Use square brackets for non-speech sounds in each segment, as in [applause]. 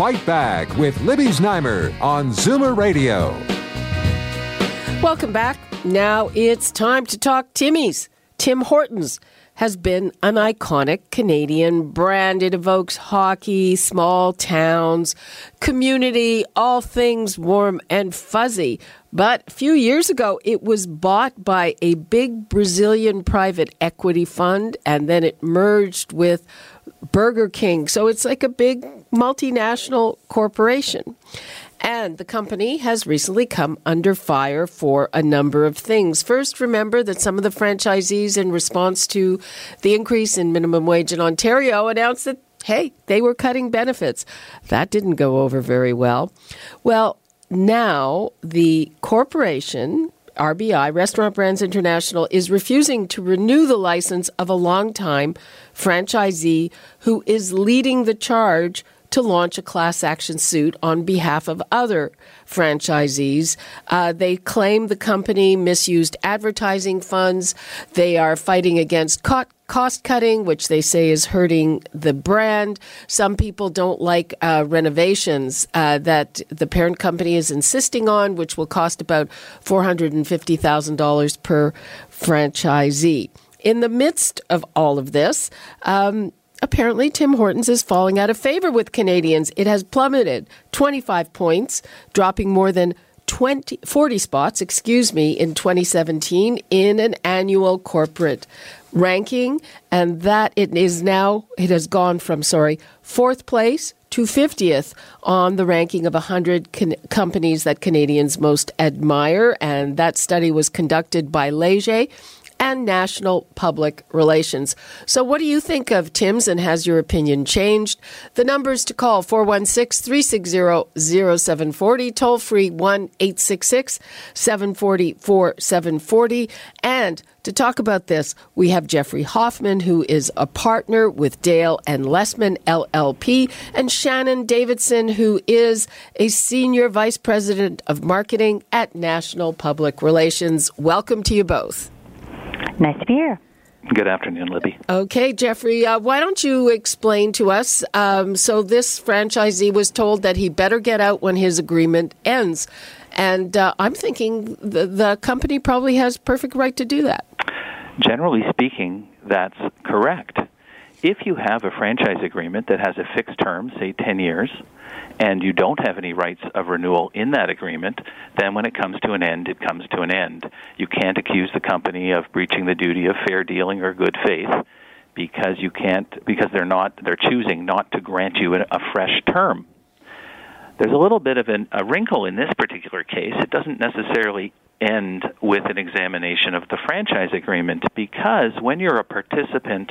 Fight Back with Libby Znaimer on Zoomer Radio. Welcome back. Now it's time to talk Timmy's. Tim Hortons has been an iconic Canadian brand. It evokes hockey, small towns, community, all things warm and fuzzy. But a few years ago, it was bought by a big Brazilian private equity fund, and then it merged with Burger King. So it's like a big multinational corporation. And the company has recently come under fire for a number of things. First, remember that some of the franchisees, in response to the increase in minimum wage in Ontario, announced that, hey, they were cutting benefits. That didn't go over very well. Well, now the corporation RBI, Restaurant Brands International, is refusing to renew the license of a longtime franchisee who is leading the charge to launch a class action suit on behalf of other franchisees. Uh, they claim the company misused advertising funds. They are fighting against co- cost cutting, which they say is hurting the brand. Some people don't like uh, renovations uh, that the parent company is insisting on, which will cost about $450,000 per franchisee. In the midst of all of this, um, apparently Tim Hortons is falling out of favor with Canadians. It has plummeted 25 points, dropping more than 20, 40 spots, excuse me, in 2017 in an annual corporate ranking. And that it is now, it has gone from, sorry, fourth place to 50th on the ranking of 100 con- companies that Canadians most admire. And that study was conducted by Leger and National Public Relations. So, what do you think of Tim's and has your opinion changed? The numbers to call 416 360 0740, toll free 1 866 740 4740. And to talk about this, we have Jeffrey Hoffman, who is a partner with Dale and Lessmann LLP, and Shannon Davidson, who is a senior vice president of marketing at National Public Relations. Welcome to you both. Nice to be here. Good afternoon, Libby. Okay, Jeffrey, uh, why don't you explain to us? Um, so, this franchisee was told that he better get out when his agreement ends. And uh, I'm thinking the, the company probably has perfect right to do that. Generally speaking, that's correct. If you have a franchise agreement that has a fixed term, say 10 years, and you don't have any rights of renewal in that agreement, then when it comes to an end, it comes to an end. You can't accuse the company of breaching the duty of fair dealing or good faith because you can't because they're not they're choosing not to grant you a fresh term. There's a little bit of an, a wrinkle in this particular case. It doesn't necessarily end with an examination of the franchise agreement because when you're a participant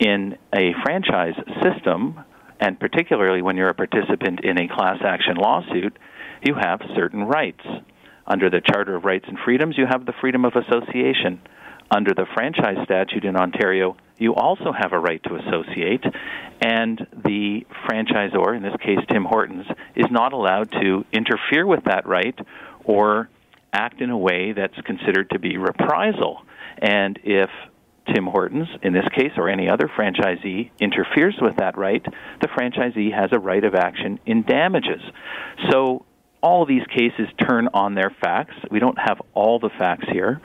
in a franchise system, and particularly when you're a participant in a class action lawsuit, you have certain rights. Under the Charter of Rights and Freedoms, you have the freedom of association. Under the franchise statute in Ontario, you also have a right to associate, and the franchisor, in this case Tim Hortons, is not allowed to interfere with that right or act in a way that's considered to be reprisal. And if Tim Hortons, in this case, or any other franchisee interferes with that right, the franchisee has a right of action in damages. So all these cases turn on their facts. We don't have all the facts here,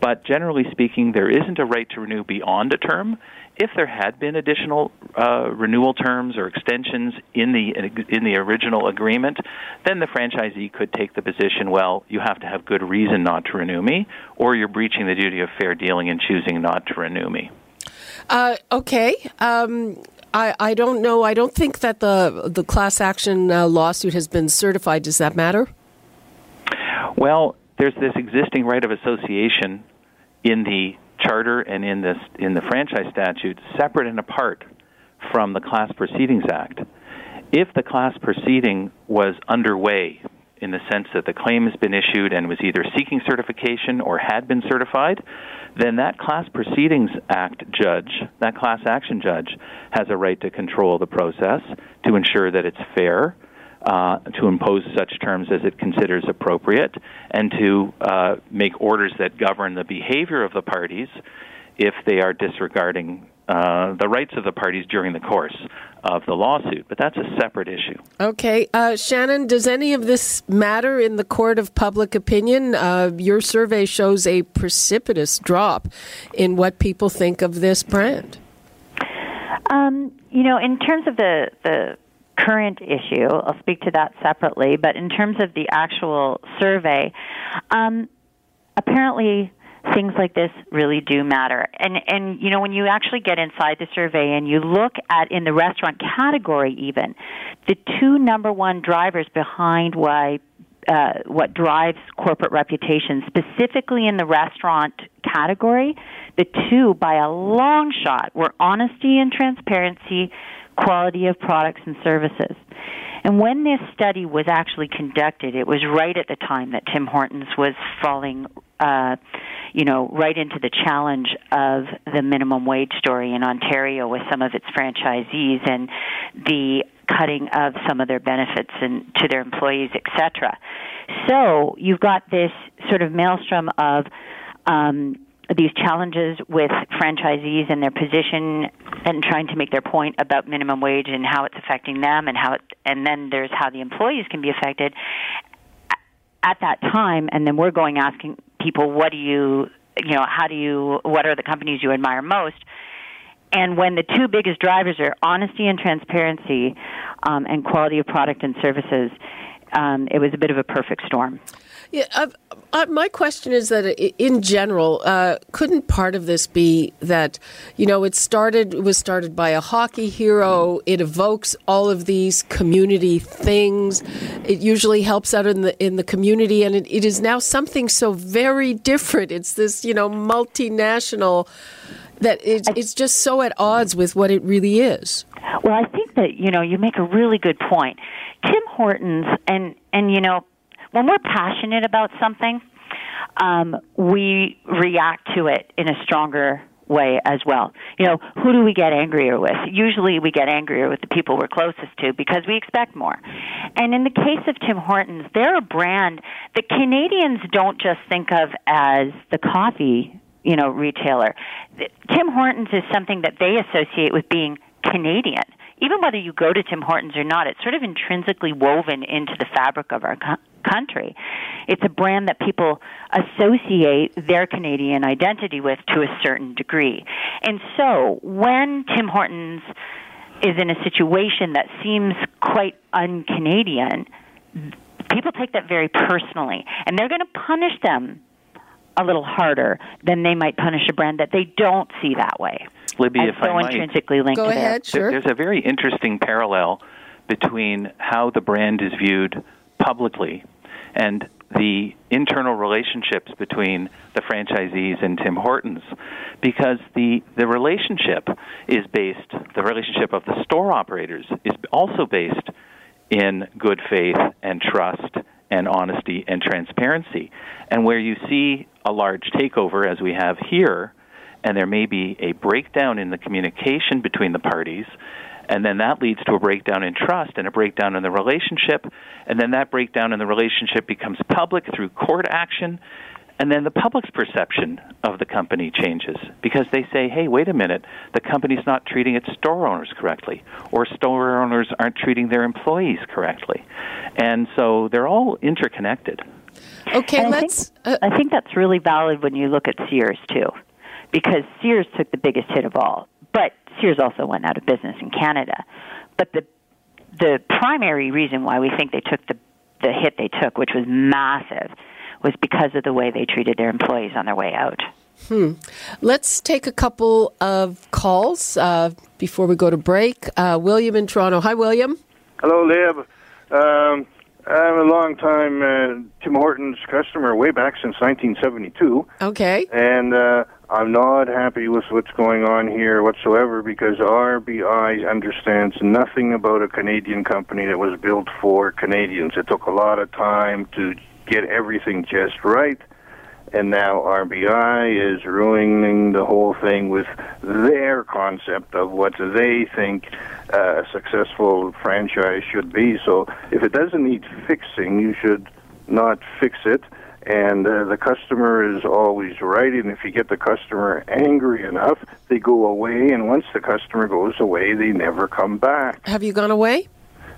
but generally speaking, there isn't a right to renew beyond a term. If there had been additional uh, renewal terms or extensions in the in the original agreement, then the franchisee could take the position, well, you have to have good reason not to renew me, or you're breaching the duty of fair dealing and choosing not to renew me. Uh, okay. Um, I, I don't know. I don't think that the the class action uh, lawsuit has been certified. Does that matter? Well, there's this existing right of association in the charter and in this in the franchise statute separate and apart from the Class Proceedings Act. if the class proceeding was underway in the sense that the claim has been issued and was either seeking certification or had been certified, then that Class Proceedings Act judge, that class action judge, has a right to control the process to ensure that it's fair, uh, to impose such terms as it considers appropriate, and to uh, make orders that govern the behavior of the parties if they are disregarding uh, the rights of the parties during the course of the lawsuit. But that's a separate issue. Okay. Uh, Shannon, does any of this matter in the court of public opinion? Uh, your survey shows a precipitous drop in what people think of this brand. Um, you know, in terms of the, the current issue, I'll speak to that separately, but in terms of the actual survey, um, apparently things like this really do matter. And and you know when you actually get inside the survey and you look at in the restaurant category even the two number one drivers behind why uh, what drives corporate reputation, specifically in the restaurant category, the two by a long shot were honesty and transparency, quality of products and services. And when this study was actually conducted, it was right at the time that Tim Hortons was falling, uh, you know, right into the challenge of the minimum wage story in Ontario with some of its franchisees and the cutting of some of their benefits and to their employees, etc. So you've got this sort of maelstrom of um, these challenges with franchisees and their position and trying to make their point about minimum wage and how it's affecting them and how it, and then there's how the employees can be affected. At that time and then we're going asking people what do you you know how do you what are the companies you admire most? And when the two biggest drivers are honesty and transparency um, and quality of product and services um, it was a bit of a perfect storm yeah, uh, my question is that in general, uh, couldn't part of this be that you know it started it was started by a hockey hero. It evokes all of these community things. It usually helps out in the in the community, and it, it is now something so very different. It's this you know multinational that it's, it's just so at odds with what it really is. Well, I think that you know you make a really good point. Tim Hortons and and you know when we're passionate about something, um, we react to it in a stronger way as well. You know, who do we get angrier with? Usually we get angrier with the people we're closest to because we expect more. And in the case of Tim Hortons, they're a brand that Canadians don't just think of as the coffee, you know, retailer. Tim Hortons is something that they associate with being Canadian even whether you go to Tim Hortons or not, it's sort of intrinsically woven into the fabric of our co- country. It's a brand that people associate their Canadian identity with to a certain degree. And so when Tim Hortons is in a situation that seems quite un Canadian, people take that very personally. And they're going to punish them a little harder than they might punish a brand that they don't see that way. Libby, if so I might, intrinsically linked go to ahead. Sure. There's a very interesting parallel between how the brand is viewed publicly and the internal relationships between the franchisees and Tim Hortons because the the relationship is based the relationship of the store operators is also based in good faith and trust and honesty and transparency. And where you see a large takeover as we have here and there may be a breakdown in the communication between the parties and then that leads to a breakdown in trust and a breakdown in the relationship and then that breakdown in the relationship becomes public through court action and then the public's perception of the company changes because they say hey wait a minute. The company's not treating its store owners correctly or store aren't treating their employees correctly and so they're all interconnected Okay, And let's. think, uh, I think that's really valid when you look at Sears too, because Sears took the biggest hit of all. But Sears also went out of business in Canada. But the the primary reason why we think they took the the hit they took, which was massive, was because of the way they treated their employees on their way out. Let's take a couple of calls uh, before we go to break. Uh, William in Toronto. Hi, William. Hello, Lib. Um, I'm a long time uh, Tim Hortons customer, way back since 1972, Okay. and uh, I'm not happy with what's going on here whatsoever because RBI understands nothing about a Canadian company that was built for Canadians. It took a lot of time to get everything just right, and now RBI is ruining the whole thing with their concept of what they think a successful franchise should be. So if it doesn't need fixing, you should not fix it and uh, the customer is always right. And if you get the customer angry enough, they go away. And once the customer goes away, they never come back. Have you gone away?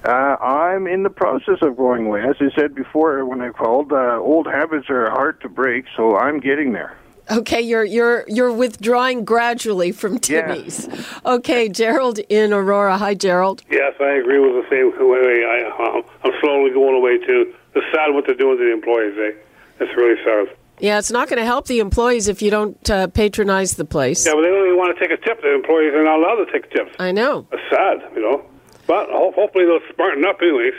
Uh, I'm in the process of going away. As I said before when I called, uh, old habits are hard to break, so I'm getting there. Okay, you're you're you're withdrawing gradually from Timmy's. Yes. Okay, Gerald in Aurora. Hi, Gerald. Yes, I agree with the same way. I, I'm slowly going away too. It's sad what they're doing to the employees. Eh? It's really sad. Yeah, it's not going to help the employees if you don't uh, patronize the place. Yeah, but they don't even want to take a tip. The employees are not allowed to take tips. I know. It's sad, you know. But hopefully they'll smarten up, anyways.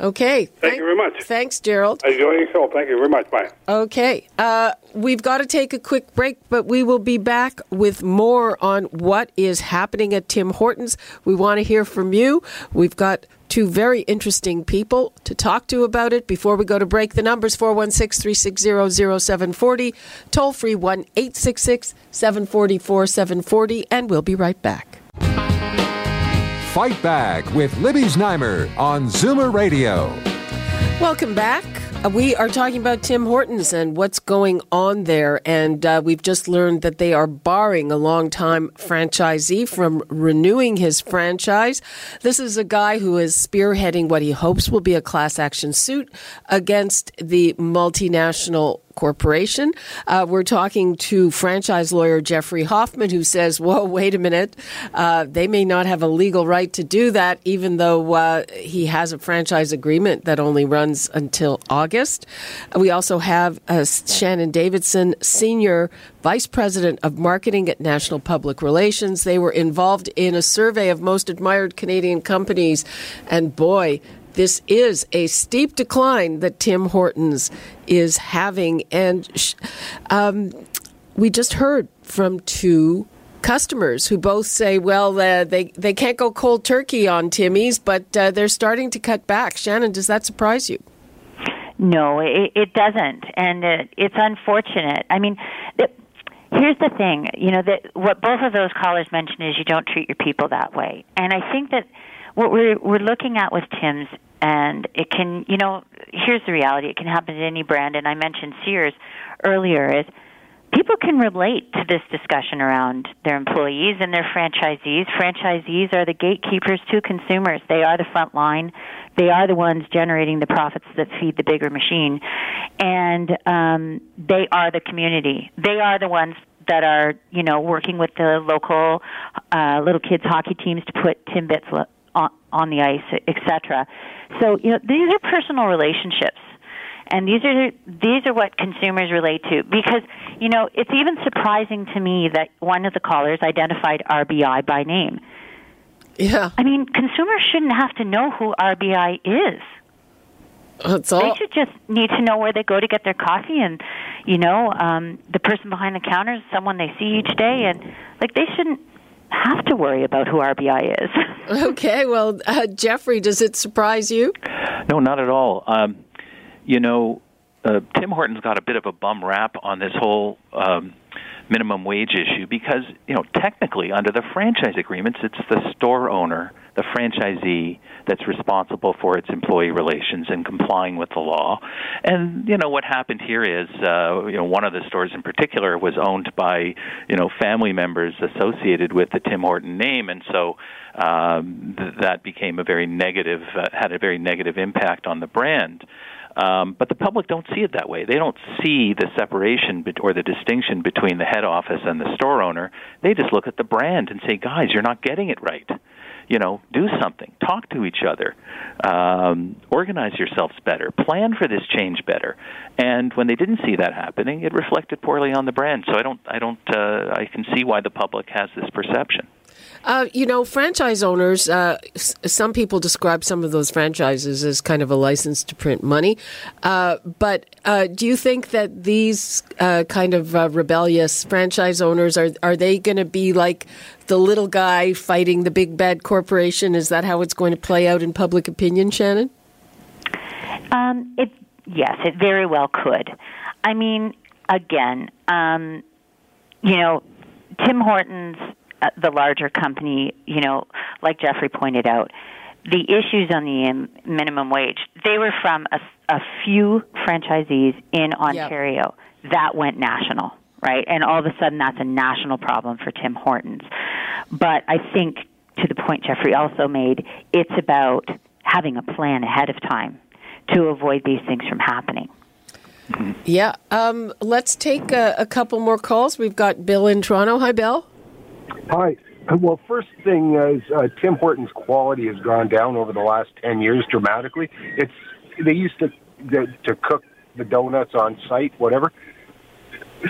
Okay. Thank, Thank, you very much. Thanks, Gerald. I enjoy your show. Thank you very much. Bye. Okay. Uh, we've got to take a quick break, but we will be back with more on what is happening at Tim Hortons. We want to hear from you. We've got two very interesting people to talk to about it. Before we go to break, the numbers 416 360 0740, toll free 1 866 744 740, and we'll be right back. Fight Back with Libby Znaimer on Zoomer Radio. Welcome back. Uh, we are talking about Tim Hortons and what's going on there. And uh, we've just learned that they are barring a long-time franchisee from renewing his franchise. This is a guy who is spearheading what he hopes will be a class action suit against the multinational Corporation. Uh, we're talking to franchise lawyer Jeffrey Hoffman, who says, Whoa, wait a minute. Uh, they may not have a legal right to do that, even though uh, he has a franchise agreement that only runs until August. We also have uh, Shannon Davidson, Senior Vice President of Marketing at National Public Relations. They were involved in a survey of most admired Canadian companies, and boy, this is a steep decline that Tim Hortons is having. And um, we just heard from two customers who both say, well, uh, they, they can't go cold turkey on Timmy's, but uh, they're starting to cut back. Shannon, does that surprise you? No, it, it doesn't. And it, it's unfortunate. I mean, it, here's the thing you know that what both of those callers mentioned is you don't treat your people that way and i think that what we're we're looking at with tim's and it can you know here's the reality. It can happen to any brand. And i mentioned sears earlier is people can relate to this discussion around their employees and their franchisees. Franchisees are the gatekeepers to consumers. They are the front line. They are the ones generating the profits that feed the bigger machine. And um they are the community. They are the ones that are you know working with the local uh little kids hockey teams to put timbits on, on the ice etc so, you know, these are personal relationships. And these are these are what consumers relate to because you know it's even surprising to me that one of the callers identified RBI by name. Yeah, I mean consumers shouldn't have to know who RBI is. That's all. They should just need to know where they go to get their coffee, and you know, um, the person behind the counter is someone they see each day, and like they shouldn't have to worry about who RBI is. [laughs] okay, well, uh, Jeffrey, does it surprise you? No, not at all. Um, you know, uh, Tim Hortons got a bit of a bum rap on this whole um, minimum wage issue because, you know, technically under the franchise agreements, it's the store owner, the franchisee, that's responsible for its employee relations and complying with the law. And you know what happened here is, uh, you know, one of the stores in particular was owned by, you know, family members associated with the Tim Horton name, and so um, th- that became a very negative, uh, had a very negative impact on the brand. Um, but the public don't see it that way. They don't see the separation be- or the distinction between the head office and the store owner. They just look at the brand and say, "Guys, you're not getting it right." You know, do something, talk to each other, um, organize yourselves better, plan for this change better. And when they didn't see that happening, it reflected poorly on the brand. So I don't, I don't, uh, I can see why the public has this perception. Uh, you know, franchise owners, uh, s- some people describe some of those franchises as kind of a license to print money. Uh, but uh, do you think that these uh, kind of uh, rebellious franchise owners are, are they going to be like the little guy fighting the big bad corporation? Is that how it's going to play out in public opinion, Shannon? Um, it yes, it very well could. I mean, again, um, you know, Tim Hortons, the larger company, you know, like Jeffrey pointed out, the issues on the um, minimum wage, they were from a, a few franchisees in Ontario. That went national, right? And all of a sudden, that's a national problem for Tim Hortons. But I think, to the point Jeffrey also made, it's about having a plan ahead of time to avoid these things from happening. Yeah. Um, let's take a, a couple more calls. We've got Bill in Toronto. Hi, Bill. Hi. Well, first thing is uh, Tim Hortons' quality has gone down over the last ten years dramatically. It's they used to to, to cook the donuts on site, whatever.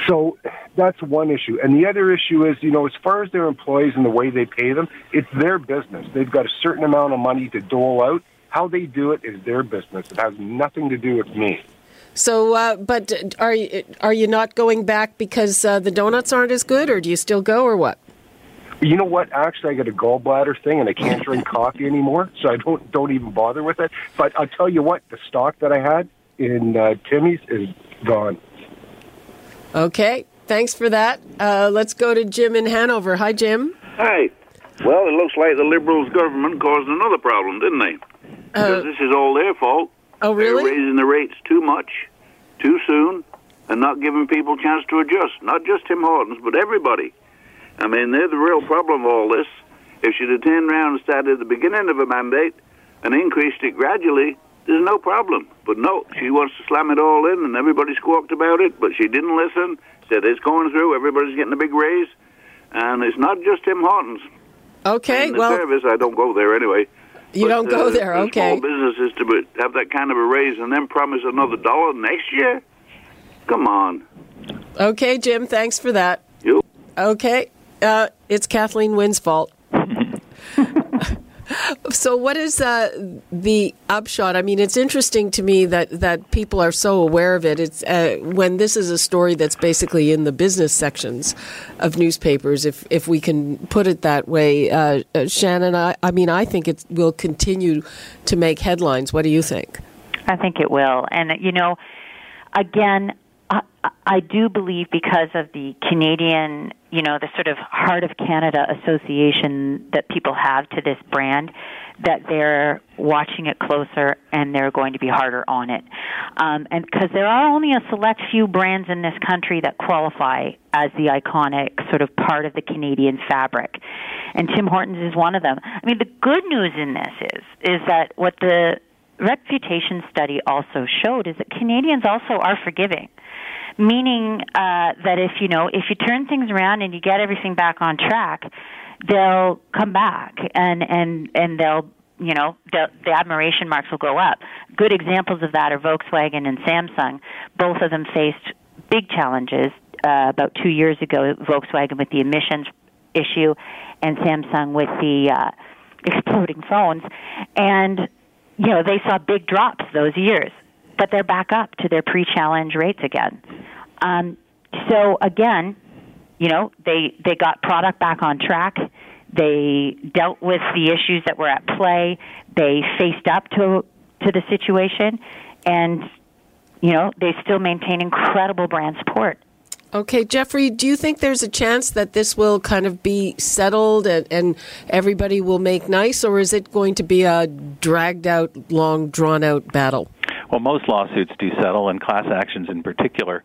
So that's one issue, and the other issue is, you know, as far as their employees and the way they pay them, it's their business. They've got a certain amount of money to dole out. How they do it is their business. It has nothing to do with me. So, uh, but are you are you not going back because uh, the donuts aren't as good, or do you still go, or what? You know what? Actually, I got a gallbladder thing, and I can't drink [laughs] coffee anymore, so I don't don't even bother with it. But I'll tell you what, the stock that I had in uh, Timmy's is gone. Okay, thanks for that. Uh, let's go to Jim in Hanover. Hi, Jim. Hi. Well, it looks like the Liberals government caused another problem, didn't they? Because this is all their fault. Oh, really? They're raising the rates too much, too soon, and not giving people a chance to adjust. Not just Tim Hortons, but everybody. I mean, they're the real problem of all this. If she'd have turned around and started at the beginning of a mandate and increased it gradually, there's no problem. But no, she wants to slam it all in, and everybody squawked about it, but she didn't listen. Said it's going through, everybody's getting a big raise, and it's not just Tim Hortons. Okay, well, service, I don't go there anyway. you But, don't go uh, there. Okay. Small businesses to have that kind of a raise and then promise another dollar next year. Come on, Okay, Jim, thanks for that. you. Okay, uh, it's Kathleen Wynne's fault. [laughs] so, what is uh, the upshot? I mean, it's interesting to me that, that people are so aware of it. It's uh, when this is a story that's basically in the business sections of newspapers, if if we can put it that way. Uh, uh, Shannon, I, I mean, I think it will continue to make headlines. What do you think? I think it will. And, you know, again, I, I do believe because of the Canadian, you know, the sort of Heart of Canada association that people have to this brand, that they're watching it closer and they're going to be harder on it. Um, and because there are only a select few brands in this country that qualify as the iconic sort of part of the Canadian fabric. And Tim Hortons is one of them. I mean, the good news in this is, is that what the reputation study also showed is that Canadians also are forgiving. Meaning uh, that if you know if you turn things around and you get everything back on track, they'll come back and and and they'll you know the, the admiration marks will go up. Good examples of that are Volkswagen and Samsung. Both of them faced big challenges uh, about two years ago. Volkswagen with the emissions issue, and Samsung with the uh, exploding phones, and you know they saw big drops those years, but they're back up to their pre-challenge rates again. Um, so again, you know they they got product back on track. They dealt with the issues that were at play. They faced up to to the situation, and you know they still maintain incredible brand support. Okay, Jeffrey, do you think there's a chance that this will kind of be settled and, and everybody will make nice, or is it going to be a dragged out, long, drawn out battle? Well, most lawsuits do settle, and class actions in particular.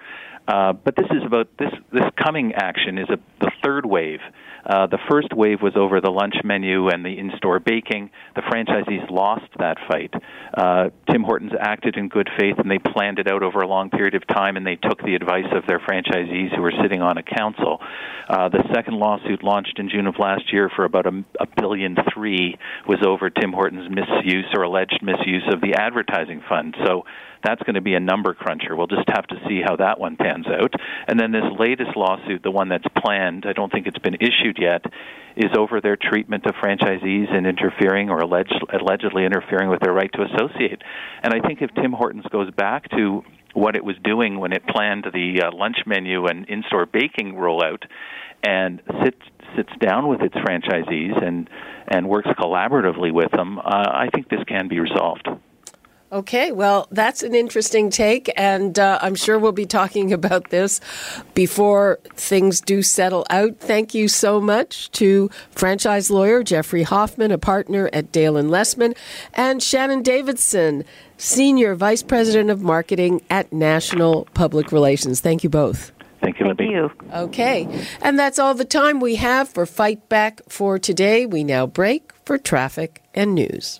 Uh, but this is about this. This coming action is a, the third wave. Uh, the first wave was over the lunch menu and the in-store baking. The franchisees lost that fight. Uh, Tim Hortons acted in good faith, and they planned it out over a long period of time, and they took the advice of their franchisees who were sitting on a council. Uh, the second lawsuit launched in June of last year for about a, a billion three was over Tim Hortons' misuse or alleged misuse of the advertising fund. So that's going to be a number cruncher. We'll just have to see how that one pans stands out. And then this latest lawsuit, the one that's planned, I don't think it's been issued yet, is over their treatment of franchisees and interfering or alleged, allegedly interfering with their right to associate. And I think if Tim Hortons goes back to what it was doing when it planned the uh, lunch menu and in-store baking rollout, and sits sits down with its franchisees and and works collaboratively with them, uh, I think this can be resolved. Okay, well, that's an interesting take, and uh, I'm sure we'll be talking about this before things do settle out. Thank you so much to franchise lawyer Jeffrey Hoffman, a partner at Dale and Lessmann, and Shannon Davidson, senior vice president of marketing at National Public Relations. Thank you both. Thank you, Libby. you. Okay, and that's all the time we have for Fight Back for today. We now break for traffic and news.